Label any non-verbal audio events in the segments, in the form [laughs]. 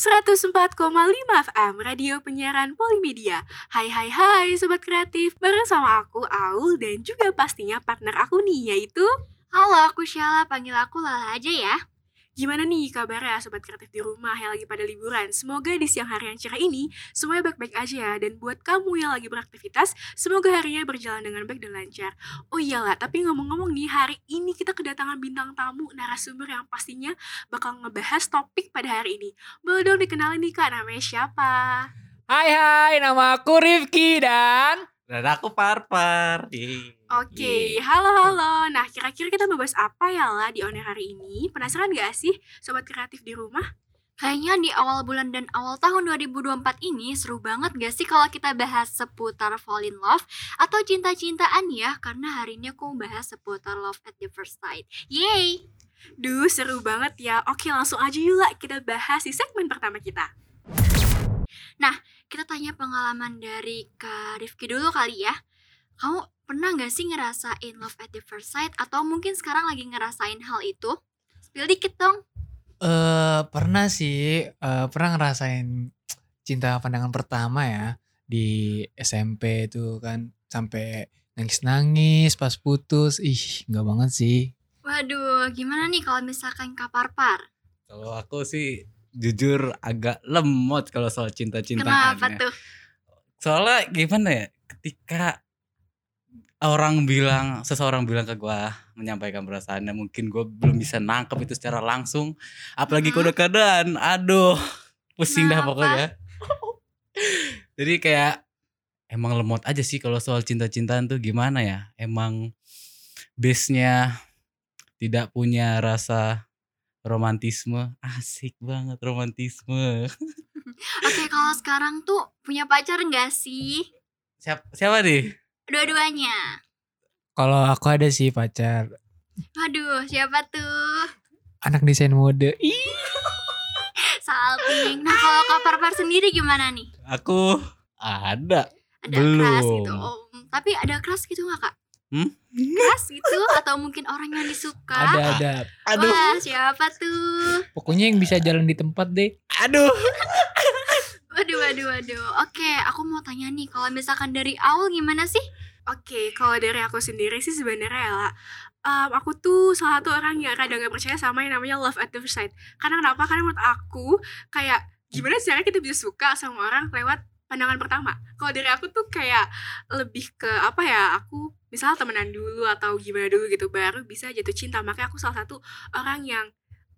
104,5 FM Radio Penyiaran Polimedia. Hai hai hai Sobat Kreatif. Bareng sama aku Aul dan juga pastinya partner aku nih yaitu Halo, aku Syala, panggil aku Lala aja ya. Gimana nih kabarnya Sobat Kreatif di rumah yang lagi pada liburan? Semoga di siang hari yang cerah ini semuanya baik-baik aja ya. Dan buat kamu yang lagi beraktivitas Semoga harinya berjalan dengan baik dan lancar. Oh iyalah, tapi ngomong-ngomong nih Hari ini kita kedatangan bintang tamu narasumber yang pastinya bakal ngebahas topik pada hari ini. Boleh dong dikenalin nih kak, namanya siapa? Hai hai, nama aku Rifki dan Dan aku Parpar. Oke, Yeay. halo halo. Nah, kira-kira kita mau bahas apa ya lah di Oner hari ini? Penasaran gak sih sobat kreatif di rumah? Kayaknya di awal bulan dan awal tahun 2024 ini seru banget gak sih kalau kita bahas seputar fall in love atau cinta-cintaan ya? Karena hari ini aku bahas seputar love at the first sight. Yeay! Duh, seru banget ya. Oke, langsung aja yuk lah kita bahas di segmen pertama kita. Kita tanya pengalaman dari Kak Rifki dulu kali ya. Kamu pernah gak sih ngerasain love at the first sight atau mungkin sekarang lagi ngerasain hal itu? Spill dikit dong. eh pernah sih eh, pernah ngerasain cinta pandangan pertama ya di SMP itu kan sampai nangis-nangis pas putus. Ih, enggak banget sih. Waduh, gimana nih kalau misalkan Kak Parpar? Kalau aku sih jujur agak lemot kalau soal cinta-cintaan. Kenapa tuh? Soalnya gimana ya? Ketika orang bilang, seseorang bilang ke gua menyampaikan perasaannya, mungkin gue belum bisa nangkep itu secara langsung. Apalagi Mhm. kode-kodean. Aduh, pusing dah Kenapa? pokoknya. Jadi kayak emang lemot aja sih kalau soal cinta-cintaan tuh gimana ya? Emang base-nya tidak punya rasa romantisme. Asik banget romantisme. [laughs] Oke, kalau sekarang tuh punya pacar nggak sih? Siapa siapa nih? Dua-duanya. Kalau aku ada sih pacar Waduh, siapa tuh? anak desain mode. Ih, Salting. Nah, kalau Kak Parpar sendiri gimana nih? Aku ada. Ada keras Belum. gitu. Oh, tapi ada keras gitu nggak Kak? Hmm? Keras gitu atau mungkin orang yang disuka? ada ada. Aduh, Wah, siapa tuh? Pokoknya yang bisa jalan di tempat deh. aduh. [laughs] Waduh, waduh, waduh. Oke, aku mau tanya nih, kalau misalkan dari awal gimana sih? Oke, kalau dari aku sendiri sih sebenarnya ya lah, em, aku tuh salah satu orang yang kadang gak percaya sama yang namanya love at the first sight. Karena kenapa? Karena menurut aku kayak gimana sih caranya kita bisa suka sama orang lewat pandangan pertama. Kalau dari aku tuh kayak lebih ke apa ya? Aku misalnya temenan dulu atau gimana dulu gitu baru bisa jatuh cinta. Makanya aku salah satu orang yang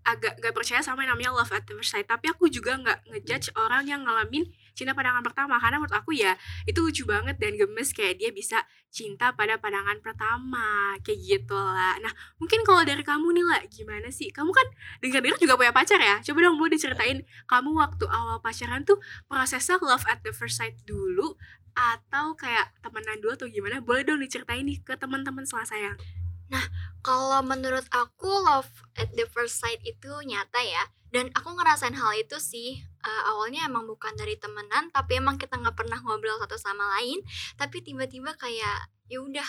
agak gak percaya sama yang namanya love at the first sight. Tapi aku juga nggak ngejudge orang yang ngalamin cinta pandangan pertama. Karena menurut aku ya itu lucu banget dan gemes kayak dia bisa cinta pada pandangan pertama. Kayak gitu lah nah mungkin kalau dari kamu nih lah gimana sih? Kamu kan dengar-dengar juga punya pacar ya? Coba dong boleh diceritain kamu waktu awal pacaran tuh prosesnya love at the first sight dulu atau kayak temenan dulu atau gimana? Boleh dong diceritain nih ke teman-teman setelah sayang Kalau menurut aku love at the first sight itu nyata ya. Dan aku ngerasain hal itu sih. Eh, awalnya emang bukan dari temenan, tapi emang kita nggak pernah ngobrol satu sama lain. Tapi tiba-tiba kayak ya udah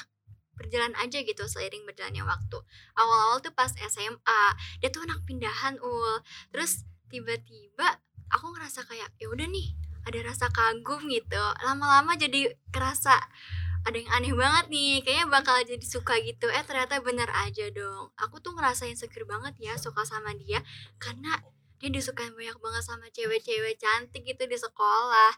berjalan aja gitu seiring berjalannya waktu. Awal-awal tuh pas SMA, dia tuh anak pindahan ul. Terus tiba-tiba aku ngerasa kayak ya udah nih ada rasa kagum gitu. Lama-lama jadi kerasa ada yang aneh banget nih kayaknya bakal jadi suka gitu. Eh ternyata bener aja dong. Aku tuh ngerasain insecure banget ya suka sama dia karena dia disukain banyak banget sama cewek-cewek cantik gitu di sekolah.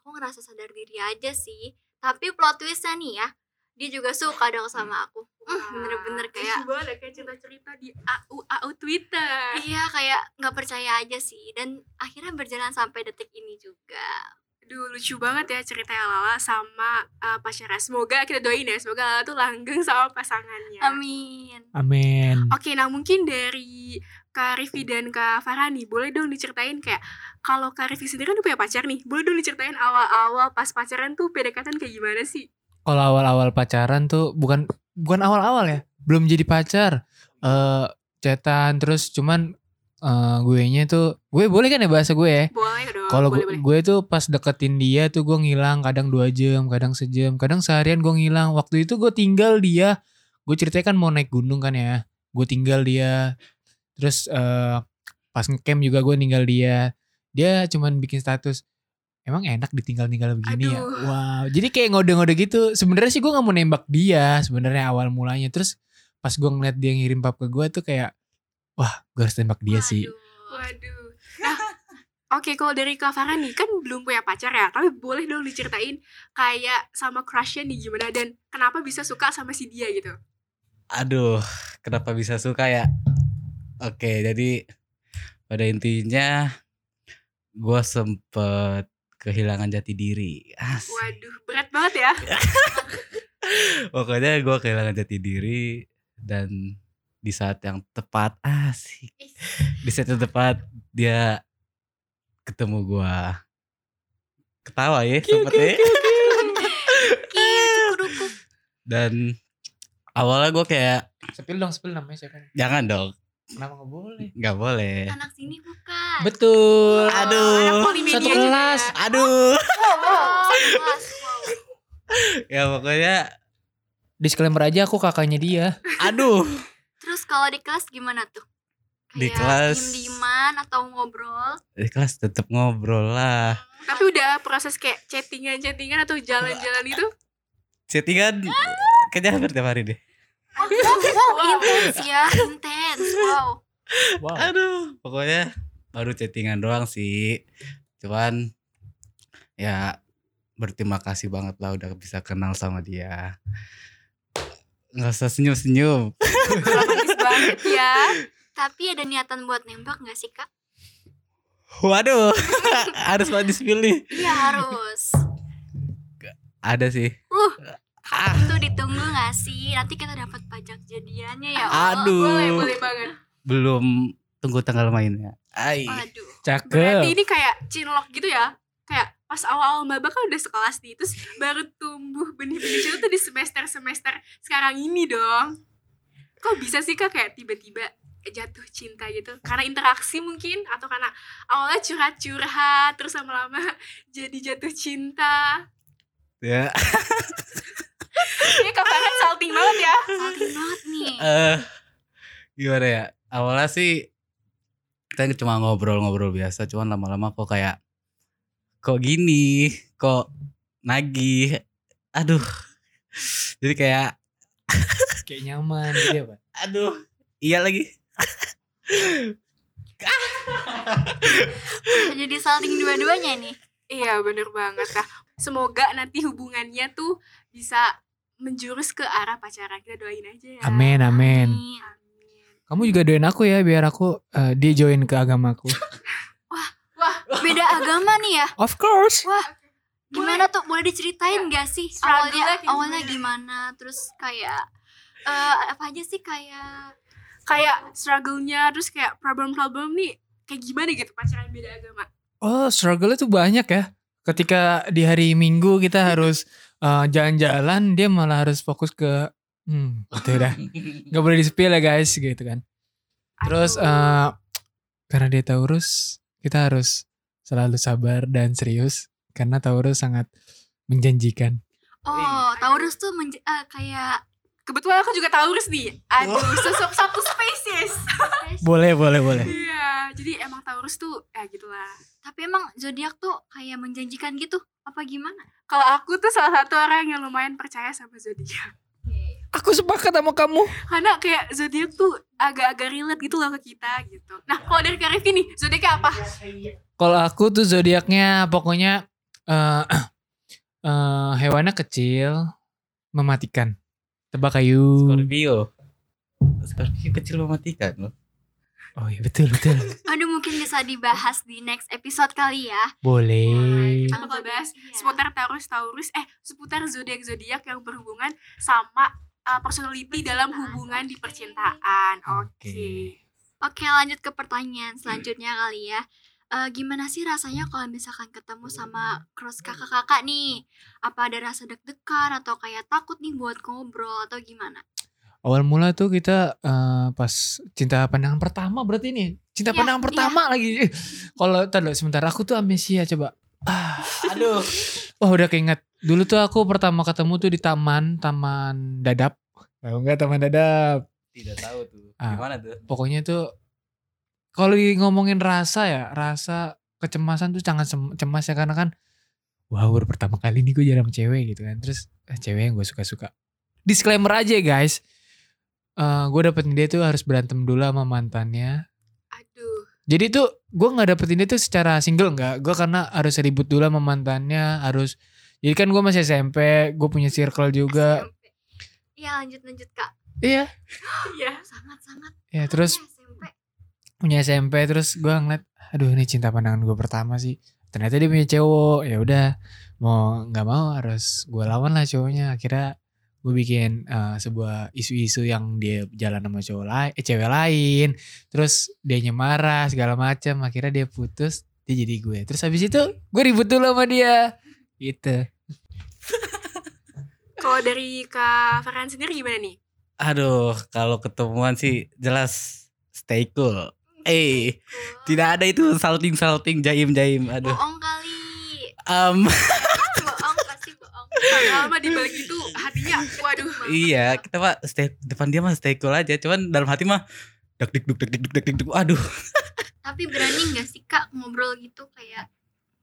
Aku ngerasa sadar diri aja sih. Tapi plot twistnya nih ya dia juga suka dong sama aku. Bener-bener kayak banget ya, kayak cerita-cerita di AU AU Twitter. Iya kayak nggak percaya aja sih. Dan akhirnya berjalan sampai detik ini juga Aduh lucu banget ya ceritanya Lala sama uh, pacarnya Semoga kita doain ya Semoga Lala tuh langgeng sama pasangannya amin Amin. Oke, nah mungkin dari Kak Rifi dan Kak Farhani boleh dong diceritain kayak kalau Kak Rifi sendiri kan udah punya pacar nih, boleh dong diceritain awal-awal pas pacaran tuh PDKT kayak gimana sih? Kalau awal-awal pacaran tuh bukan bukan awal-awal ya, belum jadi pacar. Eh cetan terus cuman eh gue nya tuh gue boleh kan ya bahasa gue ya? Boleh. Kalau gue, tuh pas deketin dia tuh gue ngilang kadang dua jam, kadang sejam, kadang seharian gue ngilang. Waktu itu gue tinggal dia, gue ceritanya kan mau naik gunung kan ya, gue tinggal dia. Terus eh pas ngecamp juga gue tinggal dia. dia cuman bikin status emang enak ditinggal-tinggal begini ya Aduh. wow jadi kayak ngode-ngode gitu sebenarnya sih gue nggak mau nembak dia sebenarnya awal mulanya terus pas gue ngeliat dia ngirim pap ke gue tuh kayak wah gue harus tembak dia sih Waduh. Oke kalau dari Kak nih kan belum punya pacar ya, tapi boleh dong diceritain kayak sama crushnya nih gimana dan kenapa bisa suka sama si dia gitu. Aduh, kenapa bisa suka ya? Oke, jadi pada intinya gue sempet kehilangan jati diri. Asik. Waduh, berat banget ya. [laughs] Pokoknya gue kehilangan jati diri dan di saat yang tepat asik. Di saat yang tepat dia ketemu gue. Ketawa ya sempet ya. [laughs] Iya, Dan awalnya gue kayak sepil dong sepil namanya siapa jangan dong, kenapa nggak boleh nggak boleh. Anak sini bukan. betul Aduh. Anak polimedia satu juga kelas. ya. Aduh. Oh, kelas. [laughs] Wow. Ya pokoknya disclaimer aja aku kakaknya dia aduh. Terus kalau di kelas gimana tuh? Di Kayak kelas- diem-dieman atau ngobrol? Di kelas tetap ngobrol lah. Tapi udah proses kayak chattingan-chattingan atau jalan-jalan itu Settingan kayaknya hampir tiap hari deh. Wow, wow, intens ya, intens. Wow. wow Aduh, pokoknya baru chattingan doang sih. Cuman ya berterima kasih banget lah udah bisa kenal sama dia. Nggak usah senyum-senyum. romantis banget ya. Tapi ada niatan buat nembak gak sih kak? Waduh, [laughs] harus banget pilih. Iya harus. Ada sih. Uh, Ah, itu ditunggu gak sih? Nanti kita dapat pajak jadiannya ya. Allah. aduh. Boleh, boleh banget. Belum tunggu tanggal mainnya. Ai. Waduh. cakep Berarti ini kayak cinlok gitu ya. Kayak pas awal-awal maba kan udah sekelas nih. Terus baru tumbuh benih-benih cinta tuh di semester-semester sekarang ini dong. Kok bisa sih kak kayak tiba-tiba jatuh cinta gitu? Karena interaksi mungkin? Atau karena awalnya curhat-curhat terus lama-lama [laughs] jadi jatuh cinta? Ya. [laughs] Ini Farhan salting banget ya. Salting banget nih. Eh gimana ya? Awalnya sih kita cuma ngobrol-ngobrol biasa, cuman lama-lama kok kayak kok gini, kok nagih. Aduh. Jadi kayak kayak nyaman gitu ya pak aduh, iya lagi. Jadi salting dua-duanya nih. Iya bener banget lah. Semoga nanti hubungannya tuh bisa menjurus ke arah pacaran. Kita doain aja ya. amin amin kamu juga doain aku ya biar aku eh, dia join ke agamaku [laughs] Beda agama nih ya. of course Gimana tuh? Boleh diceritain gak sih? Awalnya, kayak awalnya gimana? gimana? Terus kayak eh apa aja sih kayak Kayak struggle-nya terus kayak problem-problem nih kayak gimana gitu pacaran beda agama. oh struggle itu banyak ya. Ketika di hari minggu kita harus eh, jalan-jalan dia malah harus fokus ke hmm itu udah [laughs] nggak boleh disepil ya guys gitu kan. Terus Aduh. eh karena dia Taurus kita harus selalu sabar dan serius karena Taurus sangat menjanjikan. Oh, Taurus tuh menj- eh, kayak kebetulan aku juga Taurus nih. Aduh, sosok satu spesies. [laughs] boleh boleh boleh Iya, jadi emang Taurus tuh ya gitulah. tapi emang zodiak tuh kayak menjanjikan gitu. Apa gimana? Kalau aku tuh salah satu orang yang lumayan percaya sama zodiak. aku sepakat sama kamu Karena kayak zodiak tuh agak-agak relate gitu loh ke kita gitu. Nah, kalau dari Kak Rifki nih, zodiaknya apa? Kalau aku tuh zodiaknya pokoknya eh [clears throat] eh, hewannya kecil, mematikan. Tebak kayu. Scorpio. Scorpio kecil mematikan loh. Oh iya betul betul. [laughs] Aduh, mungkin bisa dibahas di next episode kali ya. Boleh. Kita bakal bahas Iya. seputar Taurus Taurus eh seputar zodiak zodiak yang berhubungan sama uh, personality dalam hubungan di percintaan. Oke. Oke. Oke, lanjut ke pertanyaan selanjutnya kali ya. Eh, gimana sih rasanya kalau misalkan ketemu sama crush kakak-kakak nih? Apa ada rasa deg-degan atau kayak takut nih buat ngobrol atau gimana? Awal mula tuh kita eh, pas cinta pandangan pertama berarti ini. Cinta Iya, pandangan iya. pertama lagi. Kalau tadi sebentar aku tuh amnesia coba. Ah, Aduh. oh udah keinget. Dulu tuh aku pertama ketemu tuh di taman, taman dadap. Tahu enggak taman dadap? Tidak tahu tuh. Ah. Gimana tuh? pokoknya tuh kalau ngomongin rasa ya rasa kecemasan tuh sangat sem- cemas ya karena kan wow baru pertama kali nih gue jalan sama cewek gitu kan terus eh, cewek yang gue suka-suka disclaimer aja ya, guys Eh gue dapetin dia tuh harus berantem dulu sama mantannya Aduh. jadi tuh gue nggak dapetin dia tuh secara single nggak gue karena harus ribut dulu sama mantannya harus jadi kan gue masih SMP gue punya circle juga. Iya lanjut lanjut kak. iya [gasps] Iya. Sangat sangat. ya terus. Punya SMP terus gue ngeliat aduh ini cinta pandangan gue pertama sih. Ternyata dia punya cowok ya udah mau nggak mau harus gue lawan lah cowoknya. Akhirnya gue bikin eh, sebuah isu-isu yang dia jalan sama cowok lain eh, cewek lain. Terus dia marah segala macam akhirnya dia putus dia jadi gue. Terus habis itu gue ribut dulu sama dia. Gitu. [laughs] Kalau dari Kak Farhan sendiri gimana nih? Aduh, kalau ketemuan sih jelas stay cool. Eh, tidak ada itu salting-salting jaim-jaim. Aduh. Bohong kali. Em, bohong pasti bohong. Padahal mah dibalik itu hatinya, waduh. iya, kita mah stay depan dia mah stay cool aja. Cuman dalam hati mah dak dik duk dak dik duk dak dik duk. Aduh. Tapi berani nggak sih kak ngobrol gitu kayak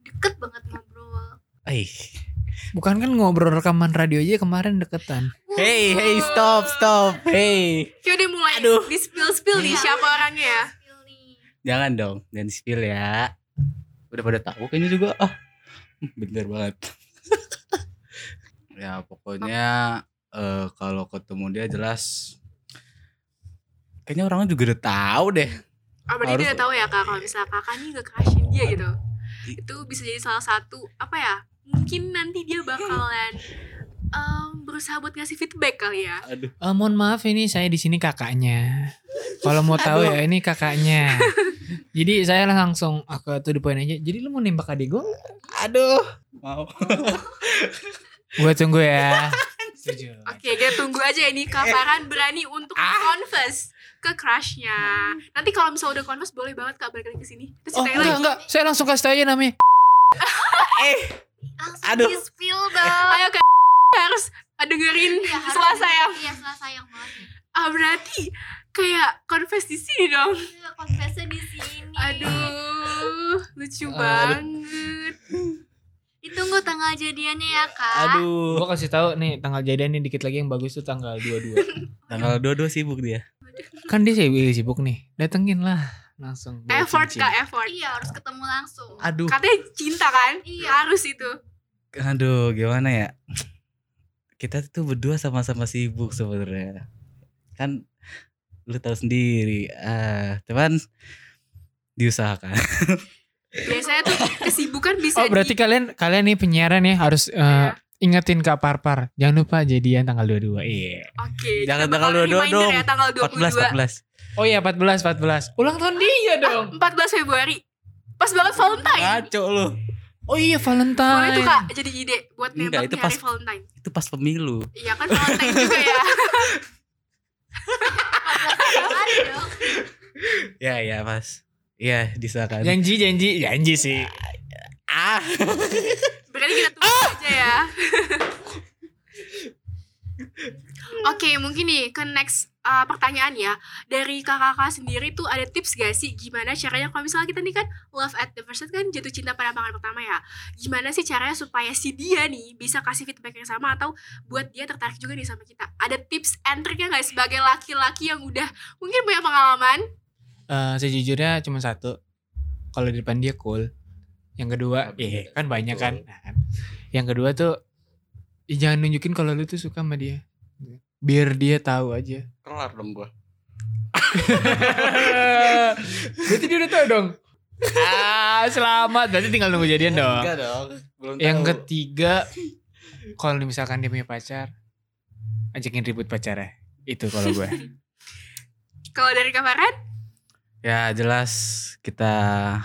deket banget ngobrol. Eh. bukan kan ngobrol rekaman radio aja kemarin deketan Hey, hey, stop, stop. Hey. Kayak udah mulai Aduh. di spill-spill nih siapa orangnya ya. Jangan dong, jangan spill ya. Udah pada tahu kayaknya juga. Ah, bener banget. [laughs] ya pokoknya eh, kalau ketemu dia jelas kayaknya orangnya juga udah tahu deh. Oh, berarti Harus- dia udah tahu ya kak kalau misalnya kakak nih nge-crushin dia gitu. Itu bisa jadi salah satu apa ya? Mungkin nanti dia bakalan em, berusaha buat ngasih feedback kali ya. Aduh. Eh, mohon maaf ini saya di sini kakaknya. Kalau mau tahu ya ini kakaknya. [laughs] Jadi saya langsung ah, ke to the point aja. Jadi lu mau nembak adik gue? Aduh. Mau. [laughs] Gue tunggu ya. [laughs] Setuju. Oke, kita tunggu aja ini Kak Farhan berani untuk confess ke crushnya. Nanti kalau misalnya udah confess boleh banget Kak balik lagi ke sini. Terus Oh enggak lagi. enggak, saya langsung kasih tau aja namanya. [laughs] Langsung Aduh. di spill dong. Ayo Kak harus dengerin Iya, harus setelah saya. Iya setelah sayang banget. Ah berarti kayak confess di sini dong. Iya, confessnya di. Aduh, lucu Aduh. banget. Ditunggu tanggal jadiannya ya kak. Aduh. Gue kasih tahu nih tanggal jadian nih dikit lagi yang bagus tuh tanggal 22. [laughs] Tanggal 22 sibuk dia. kan dia sibuk, sibuk nih. Datengin lah langsung. Effort cincin. Kak, effort. Iya harus ketemu langsung. Aduh. Katanya cinta kan? Iya. Harus itu. Aduh, gimana ya? Kita tuh berdua sama-sama sibuk sebenarnya. Kan lu tahu sendiri. Ah, cuman diusahakan. [laughs] Biasanya tuh kesibukan bisa Oh berarti di, kalian kalian nih penyiaran ya harus eh, Iya. ingetin Kak Parpar. Jangan lupa jadian tanggal 22. Iya. Oke, Jangan kita tanggal bakal 22 reminder dong. Ya, tanggal 14 22. 14. Oh iya 14 14. Ulang tahun dia dong. 14 Februari. Pas banget Valentine. Ngaco lu. Oh iya Valentine. Boleh tuh Kak jadi ide buat Enggak, nembak itu pas- hari Valentine. Itu pas pemilu. Iya kan Valentine juga ya. [laughs] Ya ya pas. Iya diusahakan. Janji janji janji sih. Ah. Berarti kita tunggu aja ya. Oke, mungkin nih ke next uh, pertanyaan ya. Dari kakak-kakak sendiri tuh ada tips gak sih gimana caranya kalau misalnya kita nih kan love at the first sight kan jatuh cinta pada pandangan pertama ya. Gimana sih caranya supaya si dia nih bisa kasih feedback yang sama atau buat dia tertarik juga nih sama kita. Ada tips and triknya gak sebagai laki-laki yang udah mungkin punya pengalaman? Eh sejujurnya cuma satu. Kalau di depan dia cool. Yang kedua, iya kan banyak kan. Nah, kan. Yang kedua tuh ih, jangan nunjukin kalau lu tuh suka sama dia. Biar dia tahu aja. Kelar dong gua. Berarti dia udah tahu dong. Ah, selamat. Berarti tinggal nunggu jadian dong. Enggak dong. Belum Yang tahu. ketiga, kalau misalkan dia punya pacar, ajakin ribut pacarnya. Itu kalau gue. Kalau dari Farhan? Ya jelas kita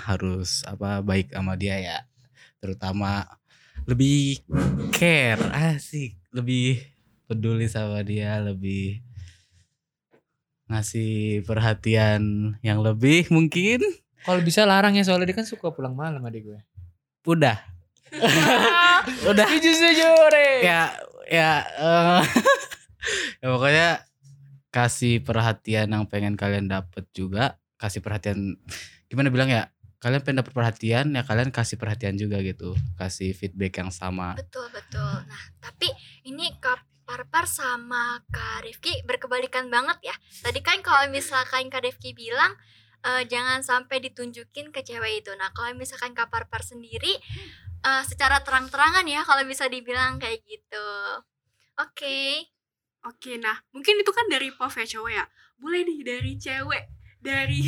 harus apa baik sama dia ya. Terutama lebih care asik, lebih peduli sama dia, lebih ngasih perhatian yang lebih mungkin. kalau bisa larang ya soalnya dia kan suka pulang malam adik gue. Udah. [laughs] Udah. Setuju Re. Ya ya eh, [laughs] ya pokoknya kasih perhatian yang pengen kalian dapet juga kasih perhatian [laughs] gimana bilang ya kalian pengen dapat perhatian ya kalian kasih perhatian juga gitu kasih feedback yang sama Betul betul. Nah tapi ini Kak Parpar sama Kak Rifki berkebalikan banget ya. Tadi kan kalau misalkan Kak Rifki bilang eh, jangan sampai ditunjukin ke cewek itu. Nah kalau misalkan Kak Parpar sendiri eh, secara terang-terangan ya kalau bisa dibilang kayak gitu. Oke. Oke, nah mungkin itu kan dari POV ya cowok ya. Boleh nih dari cewek. Dari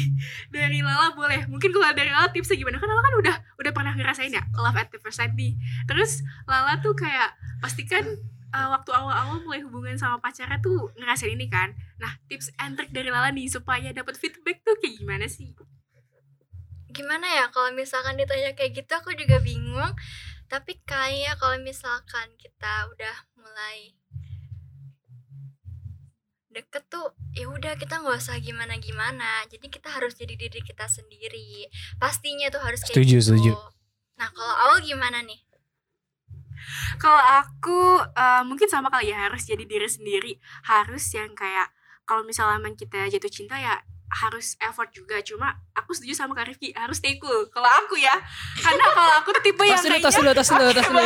dari Lala boleh. Mungkin kalau dari Lala tipsnya gimana? Kan Lala kan udah udah pernah ngerasain ya love at the first sight nih. Terus Lala tuh kayak pastikan uh, waktu awal-awal mulai hubungan sama pacarnya tuh ngerasain ini kan. Nah, tips and trick dari Lala nih supaya dapat feedback tuh kayak gimana sih? Gimana ya kalau misalkan ditanya kayak gitu aku juga bingung. Tapi kayak kalau misalkan kita udah mulai deket tuh ya udah kita nggak usah gimana gimana jadi kita harus jadi diri kita sendiri pastinya tuh harus kayak Setuju, gitu setuju. nah kalau awal gimana nih Kalau aku uh, mungkin sama kali ya harus jadi diri sendiri. Harus yang kayak kalau misalnya emang kita jatuh cinta ya harus effort juga. Cuma aku setuju sama Kak Rifki harus stay cool. Kalau aku ya, karena kalau aku tuh tipe yang Tas dulu, kayaknya tas dulu, tas dulu, tas dulu.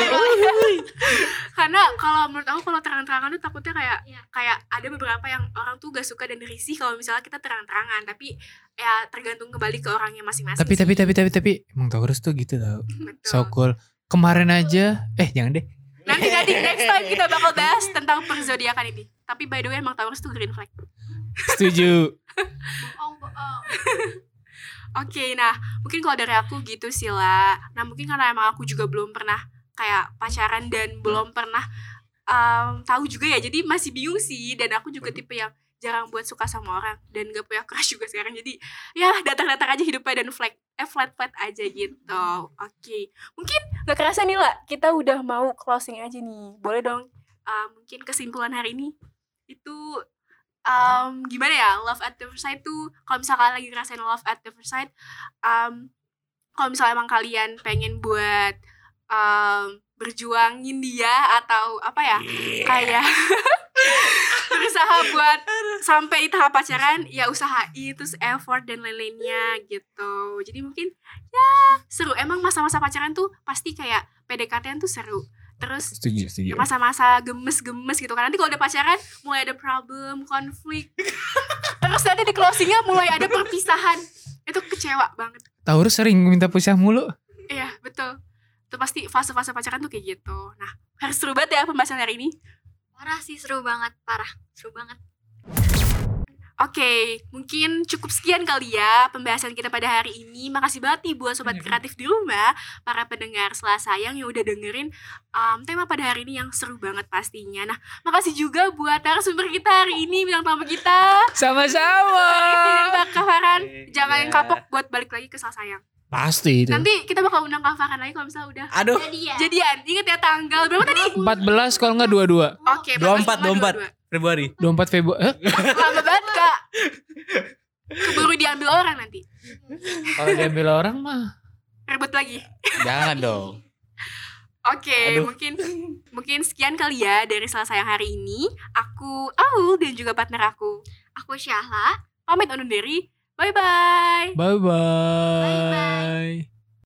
karena kalau menurut aku kalau terang-terangan tuh takutnya kayak Iya. kayak ada beberapa yang orang tuh gak suka dan risih kalau misalnya kita terang-terangan tapi ya tergantung kembali ke orangnya masing-masing Tapi sih. tapi tapi tapi tapi emang Taurus tuh gitu tau. Betul. So cool. Kemarin aja, eh jangan deh. nanti nanti next time kita bakal bahas [laughs] tentang perzodiakan ini tapi by the way emang Taurus tuh green flag Setuju. [laughs] Oke, nah mungkin kalau dari aku gitu sih lah. Nah mungkin karena emang aku juga belum pernah kayak pacaran dan belum pernah um, tahu juga ya. Jadi masih bingung sih. Dan aku juga tipe yang jarang buat suka sama orang dan gak punya crush juga sekarang. Jadi ya datar-datar aja hidupnya dan flat eh flat flat aja gitu. Oke, mungkin gak kerasa nih lah. Kita udah mau closing aja nih. Boleh dong. uh, mungkin kesimpulan hari ini itu um, gimana ya love at the first sight tuh kalau misalkan lagi ngerasain love at the first sight um, kalau misalnya emang kalian pengen buat um, berjuangin dia atau apa ya kayak [laughs] berusaha buat sampai tahap pacaran ya usahain terus effort dan lain-lainnya gitu. Jadi mungkin ya seru. Emang masa-masa pacaran tuh pasti kayak PDKT tuh seru terus Setuju, setuju. masa-masa gemes-gemes gitu kan. Nanti kalau udah pacaran mulai ada problem konflik. [laughs] Terus nanti di closingnya mulai ada perpisahan. Itu kecewa banget. Taurus sering minta pisah mulu. iya betul. Itu pasti fase-fase pacaran tuh kayak gitu. Nah harus seru banget ya pembahasan hari ini. Parah sih seru banget parah. Seru banget Oke, mungkin cukup sekian kali ya pembahasan kita pada hari ini. Makasih banget nih buat sobat kreatif di rumah, para pendengar Selasa yang yang udah dengerin um, tema pada hari ini yang seru banget pastinya. Nah, makasih juga buat narasumber kita hari ini, bintang tamu kita. Sama-sama. Mbak Kafaran, jangan Iya. kapok buat balik lagi ke Selasa yang. Pasti itu. Nanti kita bakal undang Kafaran lagi kalau misalnya udah aduh jadi ya jadian. Ingat ya tanggal berapa tadi? 14 kalau enggak 22. Oke, 24, 24. Februari 24 Februari. Eh, Lama banget, Kak. Keburu diambil orang nanti. kalau diambil orang mah Rebut lagi. jangan dong Oke, Aduh. mungkin mungkin sekian kali ya dari Selasa yang hari ini. Aku Aul dan juga partner aku aku Syahla pamit undur diri. Bye bye. bye bye. Bye-bye.